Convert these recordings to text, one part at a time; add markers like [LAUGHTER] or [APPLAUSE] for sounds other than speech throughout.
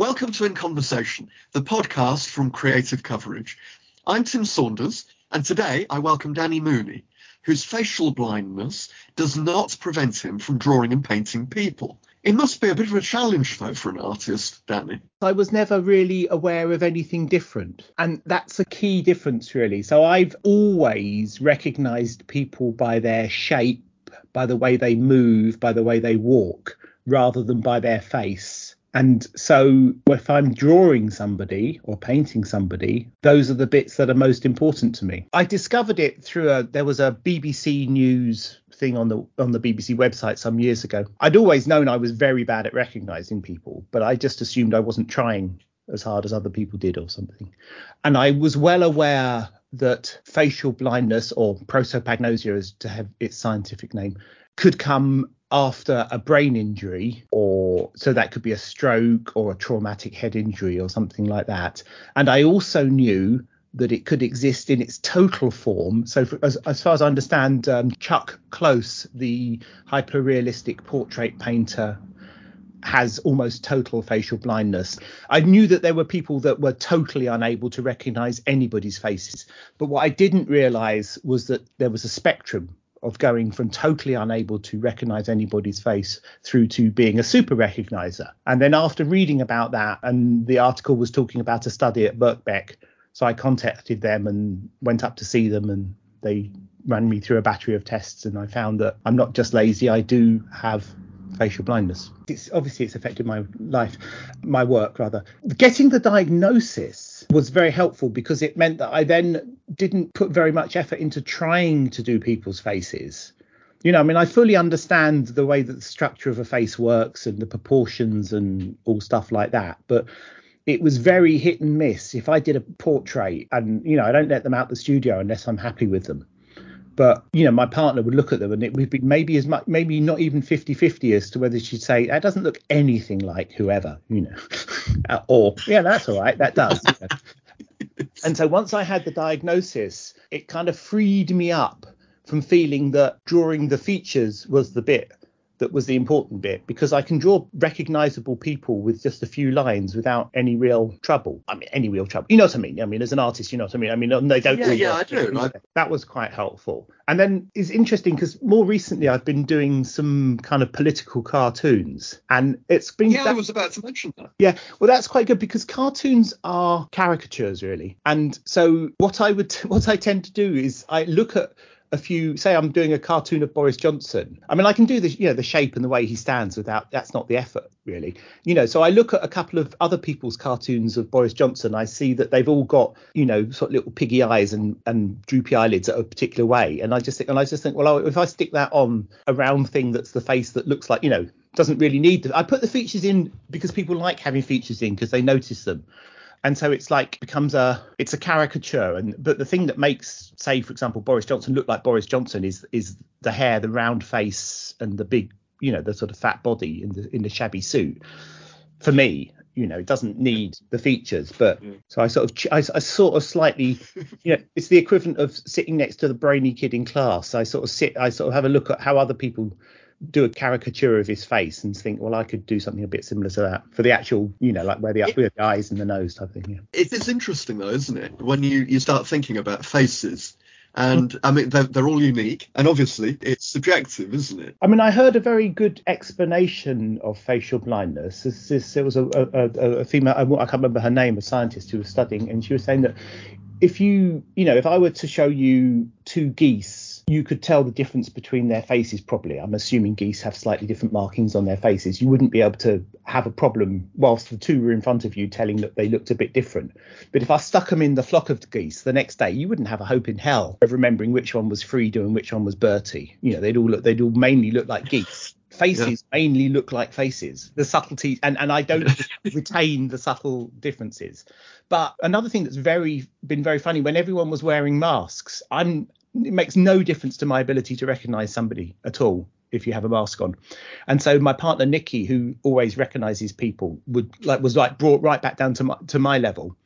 Welcome to In Conversation, the podcast from Creative Coverage. I'm Tim Saunders, and today I welcome Danny Mooney, whose facial blindness does not prevent him from drawing and painting people. It must be a bit of a challenge, though, for an artist, Danny. I was never really aware of anything different. And that's a key difference, really. So I've always recognized people by their shape, by the way they move, by the way they walk, rather than by their face. And so if I'm drawing somebody or painting somebody, those are the bits that are most important to me. I discovered it through a there was a BBC News thing on the on the BBC website some years ago. I'd always known I was very bad at recognizing people, but I just assumed I wasn't trying as hard as other people did or something. And I was well aware that facial blindness or prosopagnosia as to have its scientific name could come after a brain injury or so that could be a stroke or a traumatic head injury or something like that. And i also knew that it could exist in its total form. So for, as, as far as i understand um, chuck close the hyper-realistic portrait painter has almost total facial blindness. I knew that there were people that were totally unable to recognize anybody's faces, but what I didn't realize was that there was a spectrum of going from totally unable to recognize anybody's face through to being a super recognizer. And then after reading about that, and the article was talking about a study at Birkbeck, so I contacted them and went up to see them, and they ran me through a battery of tests, and I found that I'm not just lazy, I do have facial blindness. It's obviously it's affected my life, my work rather. Getting the diagnosis was very helpful because it meant that I then didn't put very much effort into trying to do people's faces. You know, I mean, I fully understand the way that the structure of a face works and the proportions and all stuff like that, but it was very hit and miss. If I did a portrait and, you know, I don't let them out the studio unless I'm happy with them but you know my partner would look at them and it would be maybe as much maybe not even 50 50 as to whether she'd say that doesn't look anything like whoever you know [LAUGHS] or yeah that's all right. That does. [LAUGHS] And so once i had the diagnosis it kind of freed me up from feeling that drawing the features was the bit that was the important bit because I can draw recognizable people with just a few lines without any real trouble. I mean, any real trouble. You know what I mean? I mean, as an artist, you know what I mean? I mean, they don't. Yeah, yeah, I do. I... That was quite helpful. And then it's interesting because more recently I've been doing some kind of political cartoons, and it's been. Yeah, that... I was about to mention that. Yeah, well, that's quite good because cartoons are caricatures really, and so what I would, [LAUGHS] what I tend to do is I look at a few say I'm doing a cartoon of Boris Johnson. I mean I can do the you know the shape and the way he stands without that's not the effort really. You know, so I look at a couple of other people's cartoons of Boris Johnson, I see that they've all got, you know, sort of little piggy eyes and and droopy eyelids at a particular way. And I just think and I just think, well, if I stick that on a round thing that's the face that looks like, you know, doesn't really need the, I put the features in because people like having features in because they notice them and so it's like becomes a it's a caricature. And but the thing that makes say for example boris johnson look like boris johnson is is the hair the round face and the big you know the sort of fat body in the in the shabby suit. For me you know it doesn't need the features but yeah. so i sort of I, I, sort of slightly [LAUGHS] you know it's the equivalent of sitting next to the brainy kid in class. I sort of sit i sort of have a look at how other people do a caricature of his face and think, well, I could do something a bit similar to that for the actual, you know, like where the, it, where the eyes and the nose type thing. Yeah. It is interesting though, isn't it? When you you start thinking about faces. And I mean, they're, they're all unique, and obviously it's subjective, isn't it? I mean, I heard a very good explanation of facial blindness. This, this, there was a, a, a female, I can't remember her name, a scientist who was studying, and she was saying that if you, you know, if I were to show you two geese you could tell the difference between their faces properly. I'm assuming geese have slightly different markings on their faces. You wouldn't be able to have a problem whilst the two were in front of you telling that they looked a bit different. But if I stuck them in the flock of geese the next day, you wouldn't have a hope in hell of remembering which one was Frida and which one was Bertie. You know, they'd all look, they'd all mainly look like geese faces yeah. mainly look like faces the subtleties and and i don't [LAUGHS] retain the subtle differences but another thing that's very been very funny when everyone was wearing masks i'm it makes no difference to my ability to recognize somebody at all if you have a mask on. And so my partner Nikki, who always recognizes people, would like was like brought right back down to my to my level.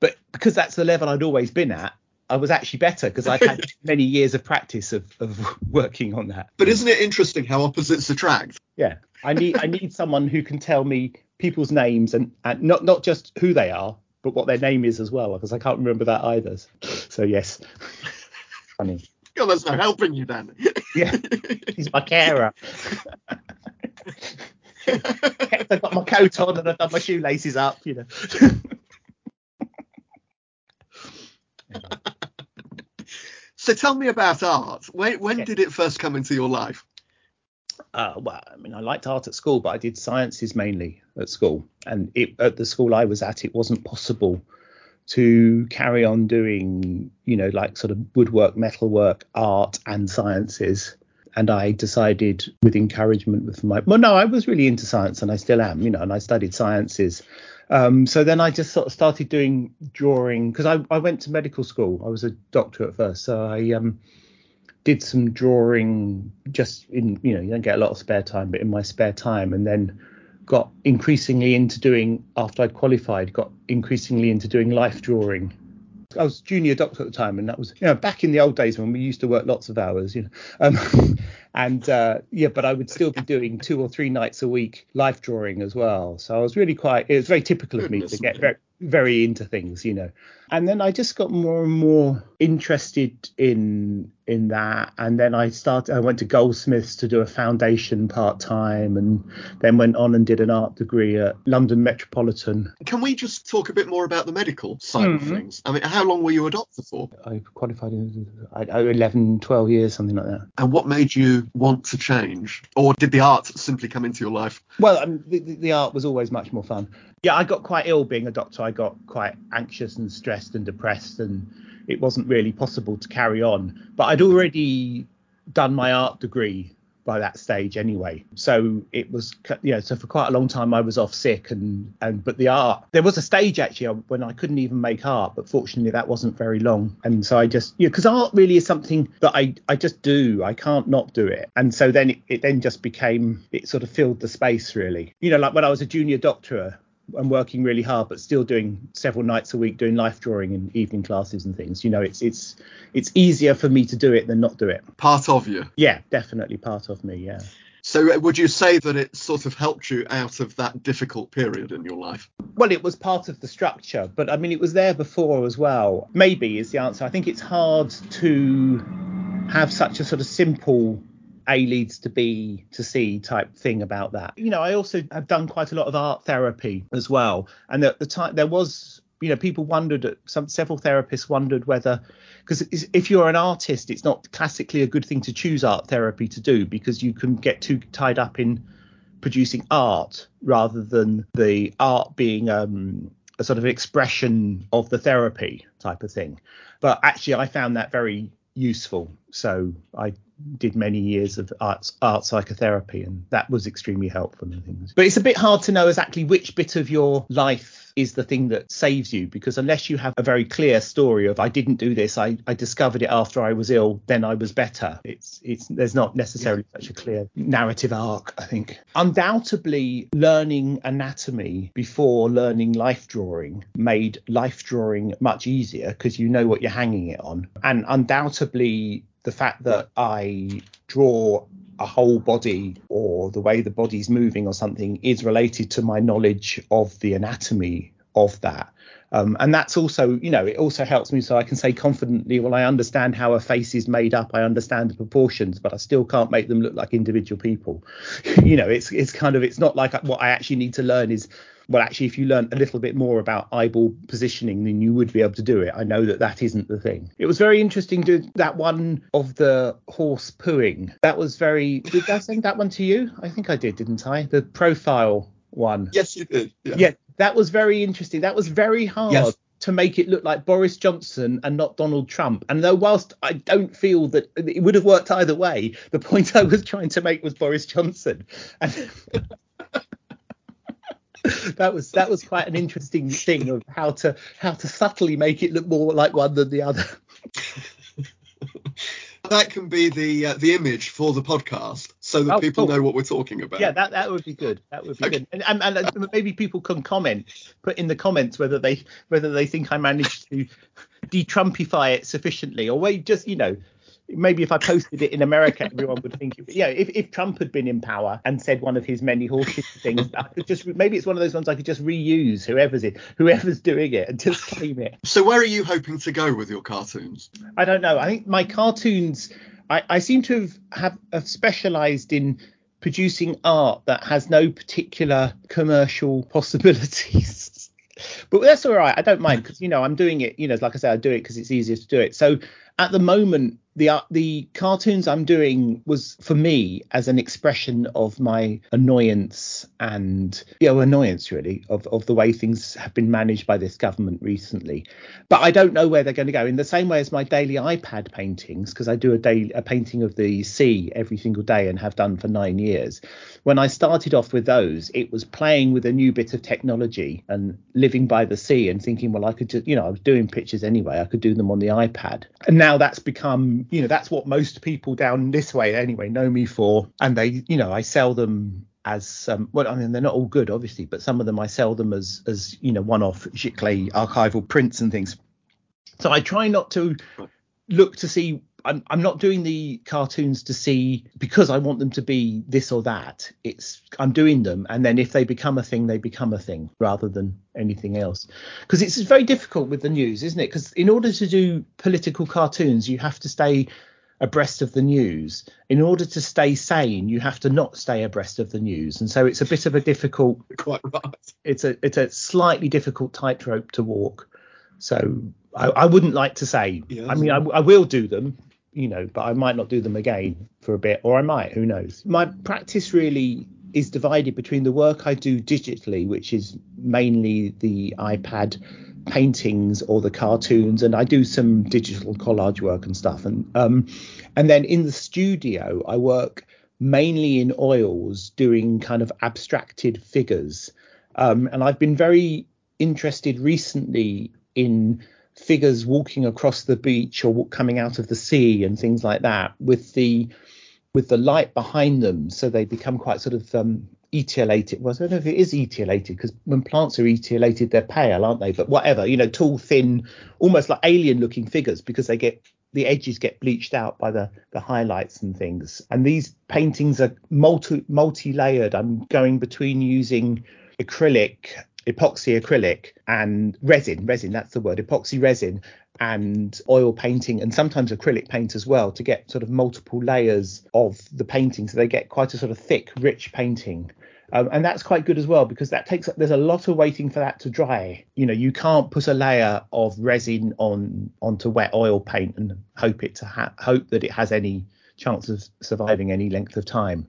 But because that's the level I'd always been at, I was actually better because I'd had [LAUGHS] many years of practice of, of [LAUGHS] working on that. But isn't it interesting how opposites attract? Yeah. I need I need someone who can tell me people's names and, and not not just who they are, but what their name is as well, because I can't remember that either. So yes, funny. God, that's not helping you, Dan. Yeah, [LAUGHS] he's my carer. [LAUGHS] I've got my coat on and I've done my shoelaces up, you know. [LAUGHS] so tell me about art. When when Yeah. did it first come into your life? Uh, well, I mean, I liked art at school, but I did sciences mainly at school. And it, at the school I was at, it wasn't possible to carry on doing, you know, like sort of woodwork, metalwork, art, and sciences. And I decided, with encouragement with my, well, no, I was really into science, and I still am, you know, and I studied sciences. Um, so then I just sort of started doing drawing because I, I went to medical school. I was a doctor at first, so I um, did some drawing just in you know you don't get a lot of spare time but in my spare time and then got increasingly into doing after I'd qualified got increasingly into doing life drawing. I was junior doctor at the time and that was you know back in the old days when we used to work lots of hours you know. Um, [LAUGHS] and uh, yeah but I would still be doing two or three nights a week life drawing as well. So I was really quite it was very typical of me to get very very into things you know. And then I just got more and more interested in in that and then I started I went to Goldsmiths to do a foundation part time and then went on and did an art degree at London Metropolitan Can we just talk a bit more about the medical side of Mhm. things? I mean, how long were you a doctor for? I qualified in I, I, 11 12 years something like that And what made you want to change? Or did the art simply come into your life? well um, the, the the art was always much more fun yeah I got quite ill being a doctor I got quite anxious and stressed and depressed and it wasn't really possible to carry on. But I'd already done my art degree by that stage anyway. So it was you know so for quite a long time I was off sick and and but the art there was a stage actually when I couldn't even make art but fortunately that wasn't very long. And so I just you know because art really is something that I I just do. I can't not do it. And so then it, it then just became it sort of filled the space really. You know like when I was a junior doctor and working really hard but still doing several nights a week doing life drawing and evening classes and things. You know it's it's it's easier for me to do it than not do it. Part of you. yeah definitely part of me yeah. So uh, would you say that it sort of helped you out of that difficult period in your life? well it was part of the structure but i mean it was there before as well. Maybe is the answer. I think it's hard to have such a sort of simple a leads to b to c type thing about that you know i also have done quite a lot of art therapy as well and at the time there was you know people wondered at some several therapists wondered whether because if you're an artist it's not classically a good thing to choose art therapy to do because you can get too tied up in producing art rather than the art being um, a sort of expression of the therapy type of thing. But actually, I found that very useful. So I did many years of art, art psychotherapy, and that was extremely helpful and things. But it's a bit hard to know exactly which bit of your life is the thing that saves you because unless you have a very clear story of I didn't do this, I, I discovered it after I was ill, then I was better. It's it's there's not necessarily such a clear narrative arc, I think. Undoubtedly learning anatomy before learning life drawing made life drawing much easier because you know what you're hanging it on. And undoubtedly the fact that I draw a whole body or the way the body's moving or something is related to my knowledge of the anatomy of that. Um, and that's also, you know, it also helps me so I can say confidently, well, I understand how a face is made up, I understand the proportions, but I still can't make them look like individual people. [LAUGHS] you know, it's it's kind of it's not like what I actually need to learn is well, actually, if you learn a little bit more about eyeball positioning, then you would be able to do it. I know that that isn't the thing. It was very interesting to that one of the horse pooing. That was very. Did I send that one to you? I think I did, didn't I? The profile one. Yes, you did. Yeah, that was very interesting. That was very hard. Yes. To make it look like Boris Johnson and not Donald Trump. And though, whilst I don't feel that it would have worked either way, the point I was trying to make was Boris Johnson. And [LAUGHS] [LAUGHS] that was that was quite an interesting thing of how to how to subtly make it look more like one than the other. [LAUGHS] That can be the uh, the image for the podcast, so that Oh, people cool. know what we're talking about. Yeah, that that would be good. That would be Okay. good. And, and, and maybe people can comment, put in the comments whether they whether they think I managed to de-Trumpify it sufficiently, or wait, just you know, maybe if I posted it in America, everyone would think, yeah, if, if Trump had been in power and said one of his many horseshit things, I could just maybe it's one of those ones I could just reuse whoever's it, whoever's doing it, and just claim it. So where are you hoping to go with your cartoons? I don't know. I think my cartoons, I, I seem to have, have, have specialised in producing art that has no particular commercial [LAUGHS] possibilities. but that's all right. I don't mind because you know I'm doing it. You know, like I said, I do it because it's easier to do it. So at the moment, the uh, the cartoons I'm doing was for me as an expression of my annoyance and you know annoyance really of of the way things have been managed by this government recently. But I don't know where they're going to go. In the same way as my daily iPad paintings, because I do a daily a painting of the sea every single day and have done for nine years. When I started off with those, it was playing with a new bit of technology and living by the sea and thinking, well, I could just you know I was doing pictures anyway. I could do them on the iPad, and now that's become you know that's what most people down this way anyway know me for. And they you know i sell them as um, well i mean they're not all good obviously but some of them i sell them as as you know one off giclée archival prints and things. So i try not to look to see I'm, I'm not doing the cartoons to see because I want them to be this or that. It's I'm doing them, and then if they become a thing, they become a thing rather than anything else. Because it's very difficult with the news, isn't it? Because in order to do political cartoons, you have to stay abreast of the news. In order to stay sane, you have to not stay abreast of the news, and so it's a bit of a difficult. Quite right. It's a it's a slightly difficult tightrope to walk. So I, I, wouldn't like to say. Yeah, I mean, I, I, will do them, you know, but I might not do them again for a bit, or I might. Who knows? My practice really is divided between the work I do digitally, which is mainly the iPad paintings or the cartoons, and I do some digital collage work and stuff. And um, and then in the studio, I work mainly in oils, doing kind of abstracted figures. Um, and I've been very interested recently in figures walking across the beach or coming out of the sea and things like that with the with the light behind them. So they become quite sort of um, etiolated. Well i don't know if it is etiolated because when plants are etiolated they're pale aren't they? But whatever you know tall thin almost like alien looking figures because they get the edges get bleached out by the the highlights and things. And these paintings are multi multi layered i'm going between using acrylic epoxy acrylic and resin, resin, that's the word, epoxy resin and oil painting and sometimes acrylic paint as well to get sort of multiple layers of the painting. So they get quite a sort of thick, rich painting. Um, and that's quite good as well because that takes there's a lot of waiting for that to dry. You know, you can't put a layer of resin on onto wet oil paint and hope it to ha- hope that it has any chance of surviving any length of time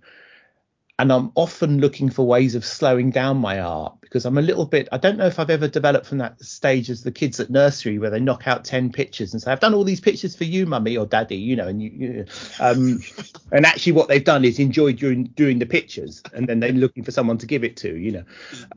and I'm often looking for ways of slowing down my art because I'm a little bit I don't know if I've ever developed from that stage as the kids at nursery where they knock out 10 pictures and say I've done all these pictures for you mummy or daddy you know and you, you um [LAUGHS] and actually what they've done is enjoyed doing doing the pictures and then they're looking for someone to give it to you know.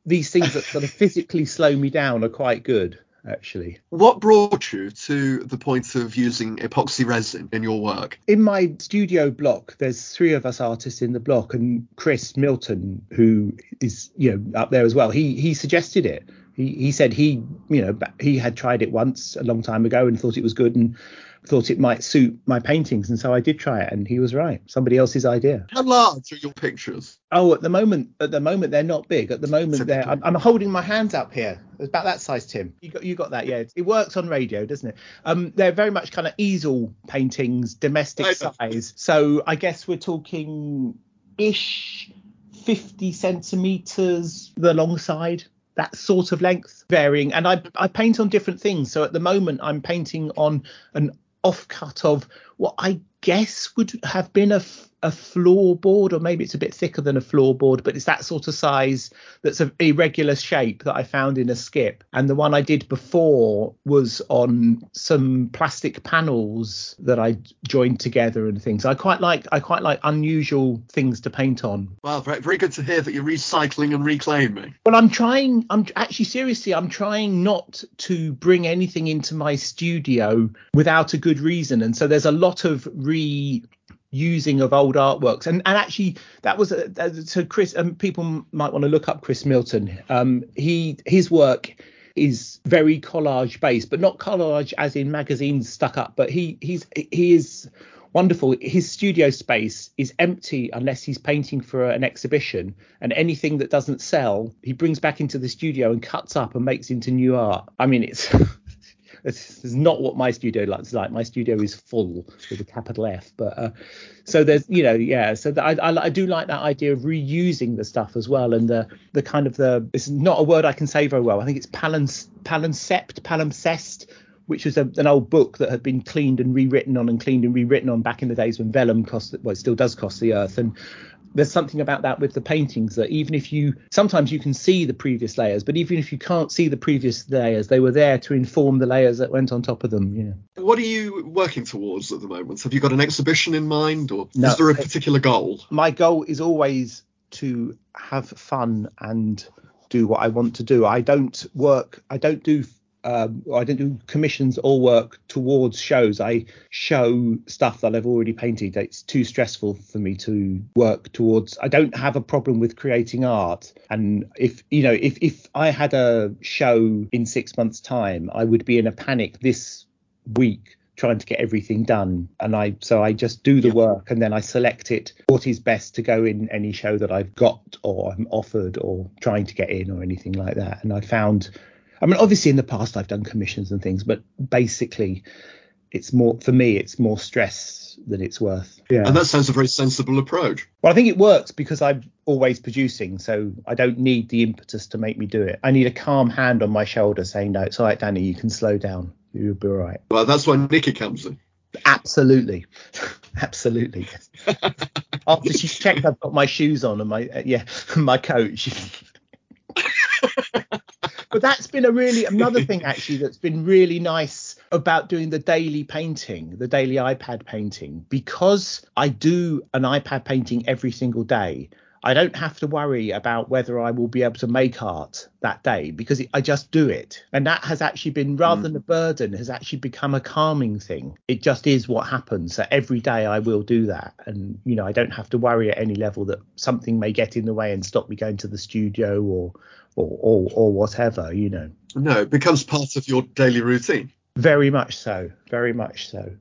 These things that sort of physically slow me down are quite good actually. What brought you to the point of using epoxy resin in your work? In my studio block, there's three of us artists in the block, and Chris Milton, who is you know up there as well. He he suggested it. He he said he you know he had tried it once a long time ago and thought it was good and thought it might suit my paintings, and so I did try it, and he was right. Somebody else's idea. How large are your pictures? Oh, at the moment, at the moment they're not big. At the moment, they're. I'm, I'm, holding my hands up here. It's about that size, Tim. You got you got that, yeah. It works on radio, doesn't it? Um, they're very much kind of easel paintings, domestic size. So I guess we're talking ish 50 centimeters the long side that sort of length varying and I, I paint on different things so at the moment i'm painting on an offcut of what I guess would have been a, a floorboard, or maybe it's a bit thicker than a floorboard, but it's that sort of size that's a irregular shape that I found in a skip. And the one I did before was on some plastic panels that I joined together and things. I quite like I quite like unusual things to paint on. Well, very, very good to hear that you're recycling and reclaiming. Well, I'm trying. I'm actually seriously. I'm trying not to bring anything into my studio without a good reason, and so there's a lot of re using of old artworks and and actually that was a, a, so chris um, people might want to look up chris milton um he his work is very collage based but not collage as in magazines stuck up but he he's he is wonderful. His studio space is empty unless he's painting for an exhibition, and anything that doesn't sell, he brings back into the studio and cuts up and makes into new art. I mean, it's [LAUGHS] This is not what my studio looks like. My studio is full with a capital F. But uh, so there's, you know, yeah. So I, I, I do like that idea of reusing the stuff as well, and the the kind of the it's not a word I can say very well. I think it's palincept, palimpsest, which was a, an old book that had been cleaned and rewritten on and cleaned and rewritten on back in the days when vellum cost well it still does cost the earth and there's something about that with the paintings that even if you sometimes you can see the previous layers, but even if you can't see the previous layers, they were there to inform the layers that went on top of them. Yeah. What are you working towards at the moment? Have you got an exhibition in mind, or No, is there a particular goal? My goal is always to have fun and do what I want to do. I don't work. I don't do. Um, I don't do commissions or work towards shows. I show stuff that I've already painted. It's too stressful for me to work towards. I don't have a problem with creating art. And if you know, if if I had a show in six months' time, I would be in a panic this week trying to get everything done and i so i just do the Yeah. work and then i select it what is best to go in any show that i've got or i'm offered or trying to get in or anything like that and i found i mean obviously in the past i've done commissions and things but basically it's more for me it's more stress than it's worth yeah And that sounds a very sensible approach. well, I think it works because I'm always producing, so I don't need the impetus to make me do it. I need a calm hand on my shoulder saying, "No, it's all right, Danny. You can slow down. You'll be all right." Well, that's why Nikki comes in. Absolutely, [LAUGHS] absolutely. [LAUGHS] After she's checked, I've got my shoes on and my uh, yeah, [LAUGHS] my coat. But that's been a really another thing [LAUGHS] actually that's been really nice about doing the daily painting, the daily iPad painting, because I do an iPad painting every single day. I don't have to worry about whether I will be able to make art that day because it, I just do it. And that has actually been, rather Mm. than a burden, has actually become a calming thing. It just is what happens. So every day I will do that. And, you know, I don't have to worry at any level that something may get in the way and stop me going to the studio or, or, or, or whatever, you know. No, it becomes part of your daily routine. Very much so. Very much so.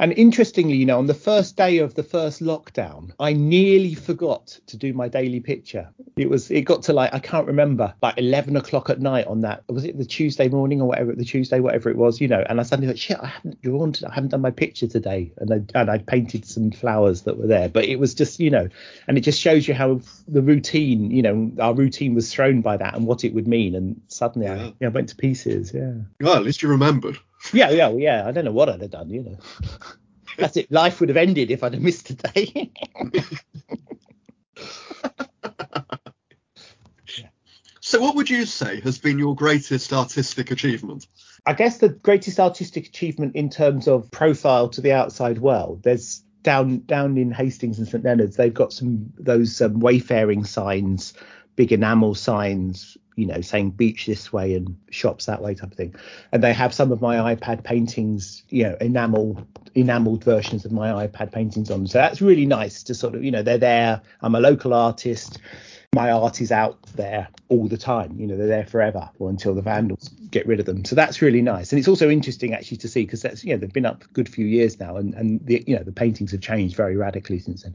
And interestingly, you know, on the first day of the first lockdown, I nearly forgot to do my daily picture. It was, it got to like, I can't remember, like 11 o'clock at night on that. Was it the Tuesday morning or whatever, the Tuesday, whatever it was, you know? And I suddenly thought, shit, I haven't drawn, I haven't done my picture today. And I, and I painted some flowers that were there. But it was just, you know, and it just shows you how the routine, you know, our routine was thrown by that and what it would mean. And suddenly Yeah. I yeah, went to pieces. Yeah. Well, at least you remembered. Yeah, yeah, well, yeah. I don't know what I'd have done, you know. [LAUGHS] That's it. Life would have ended if I'd have missed a day. [LAUGHS] So, what would you say has been your greatest artistic achievement? I guess the greatest artistic achievement in terms of profile to the outside world. There's down down in Hastings and St Leonard's, they've got some those um, wayfaring signs, big enamel signs, you know, saying beach this way and shops that way type of thing. And they have some of my iPad paintings, you know, enamel enameled versions of my iPad paintings on. So that's really nice to sort of, you know, they're there. I'm a local artist. My art is out there all the time. You know, they're there forever or until the vandals get rid of them. So that's really nice. And it's also interesting actually to see because that's, you know, they've been up a good few years now and, and the, you know, the paintings have changed very radically since then.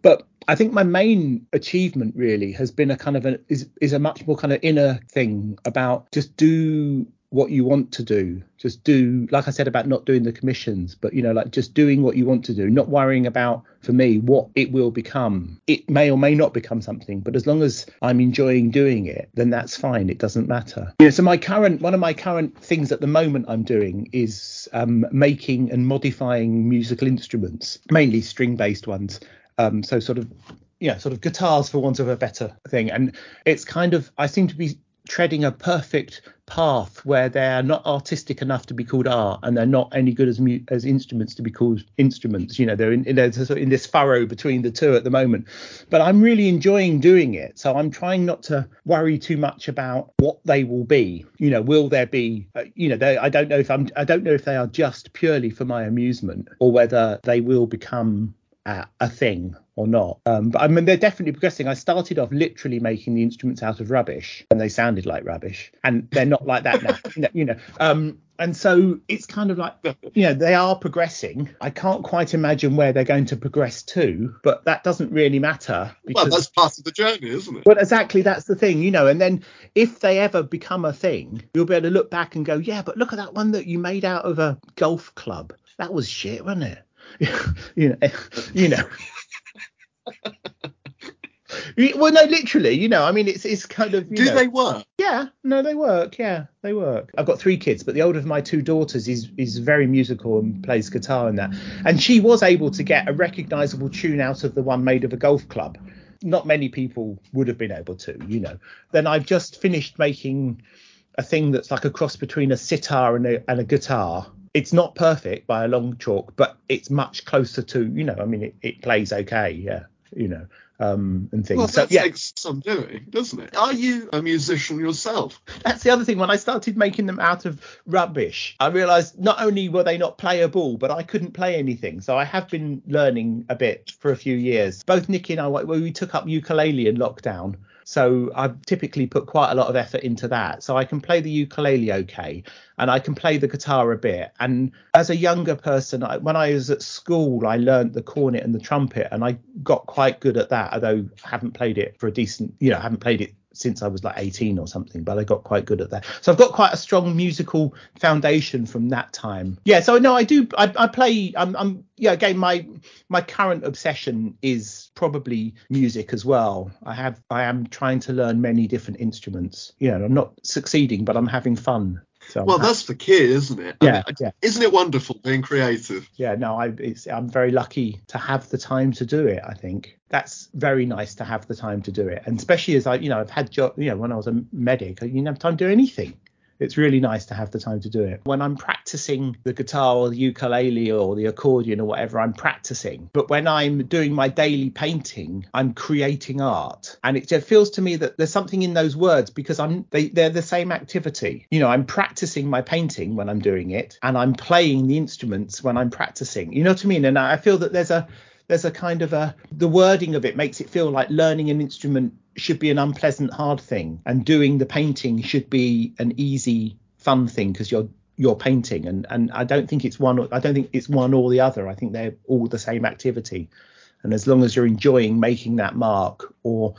But I think my main achievement really has been a kind of a is is a much more kind of inner thing about just do what you want to do. Just do like i said about not doing the commissions but you know like just doing what you want to do not worrying about for me what it will become. It may or may not become something but as long as i'm enjoying doing it then that's fine. It doesn't matter. Yeah so my current one of my current things at the moment i'm doing is um, making and modifying musical instruments mainly string based ones. Um, so sort of yeah sort of guitars for want of a better thing. And it's kind of i seem to be treading a perfect path where they're not artistic enough to be called art and they're not any good as mu- as instruments to be called instruments. You know they're in, in, this furrow between the two at the moment. But i'm really enjoying doing it so i'm trying not to worry too much about what they will be. You know will there be uh, you know they, i don't know if i'm i don't know if they are just purely for my amusement or whether they will become a, a thing or not. Um, but I mean, they're definitely progressing. I started off literally making the instruments out of rubbish, and they sounded like rubbish, and they're not like that now. [LAUGHS] you know. Um, And so it's kind of like, you know, they are progressing. I can't quite imagine where they're going to progress to, but that doesn't really matter. Because, well, that's part of the journey, isn't it? But exactly, that's the thing, you know. And then if they ever become a thing, you'll be able to look back and go, yeah, but look at that one that you made out of a golf club. That was shit, wasn't it? [LAUGHS] you know, you know. [LAUGHS] well, no, literally, you know, I mean, it's it's kind of. Do know, they work? Yeah, no, they work. Yeah, they work. I've got three kids, but the older of my two daughters is is very musical and plays guitar and that, and she was able to get a recognisable tune out of the one made of a golf club. Not many people would have been able to, you know. Then I've just finished making a thing that's like a cross between a sitar and a, and a guitar it's not perfect by a long chalk, but it's much closer to, you know, I mean, it, it plays okay, yeah, you know, um, and things. Well, so, that yeah. takes some doing, doesn't it? Are you a musician yourself? That's the other thing. When I started making them out of rubbish, I realised not only were they not playable, but I couldn't play anything. So I have been learning a bit for a few years. Both Nikki and I, we took up ukulele in lockdown. So I've typically put quite a lot of effort into that. So I can play the ukulele okay, and I can play the guitar a bit. And as a younger person, I, when I was at school, I learned the cornet and the trumpet, and I got quite good at that. Although I haven't played it for a decent, you know, I haven't played it since I was like 18 or something, but I got quite good at that. So I've got quite a strong musical foundation from that time. Yeah, so no, I do. I, I play. I'm, I'm. Yeah, again, my my current obsession is probably music as well. I have. I am trying to learn many different instruments. You know, I'm not succeeding, but I'm having fun. So well, that's the key, isn't it? Yeah, I mean, yeah. Isn't it wonderful being creative? Yeah, no, I, I'm very lucky to have the time to do it. I think that's very nice to have the time to do it, and especially as I, you know, I've had job, you know, when I was a medic, I didn't have time to do anything it's really nice to have the time to do it. When I'm practicing the guitar or the ukulele or the accordion or whatever, I'm practicing. But when I'm doing my daily painting, I'm creating art. And it just feels to me that there's something in those words because I'm they, they're the same activity. You know, I'm practicing my painting when I'm doing it and I'm playing the instruments when I'm practicing. You know what I mean? And I feel that there's a there's a kind of a the wording of it makes it feel like learning an instrument should be an unpleasant hard thing and doing the painting should be an easy fun thing because you're you're painting and and I don't think it's one I don't think it's one or the other I think they're all the same activity and as long as you're enjoying making that mark or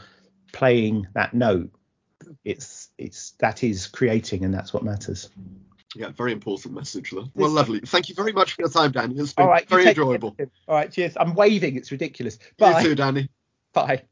playing that note it's it's that is creating and that's what matters yeah, very important message there. Well, lovely. Thank you very much for your time, Danny. It's been All right, very enjoyable. All right, cheers. I'm waving. It's ridiculous. Bye. You too, Danny. Bye.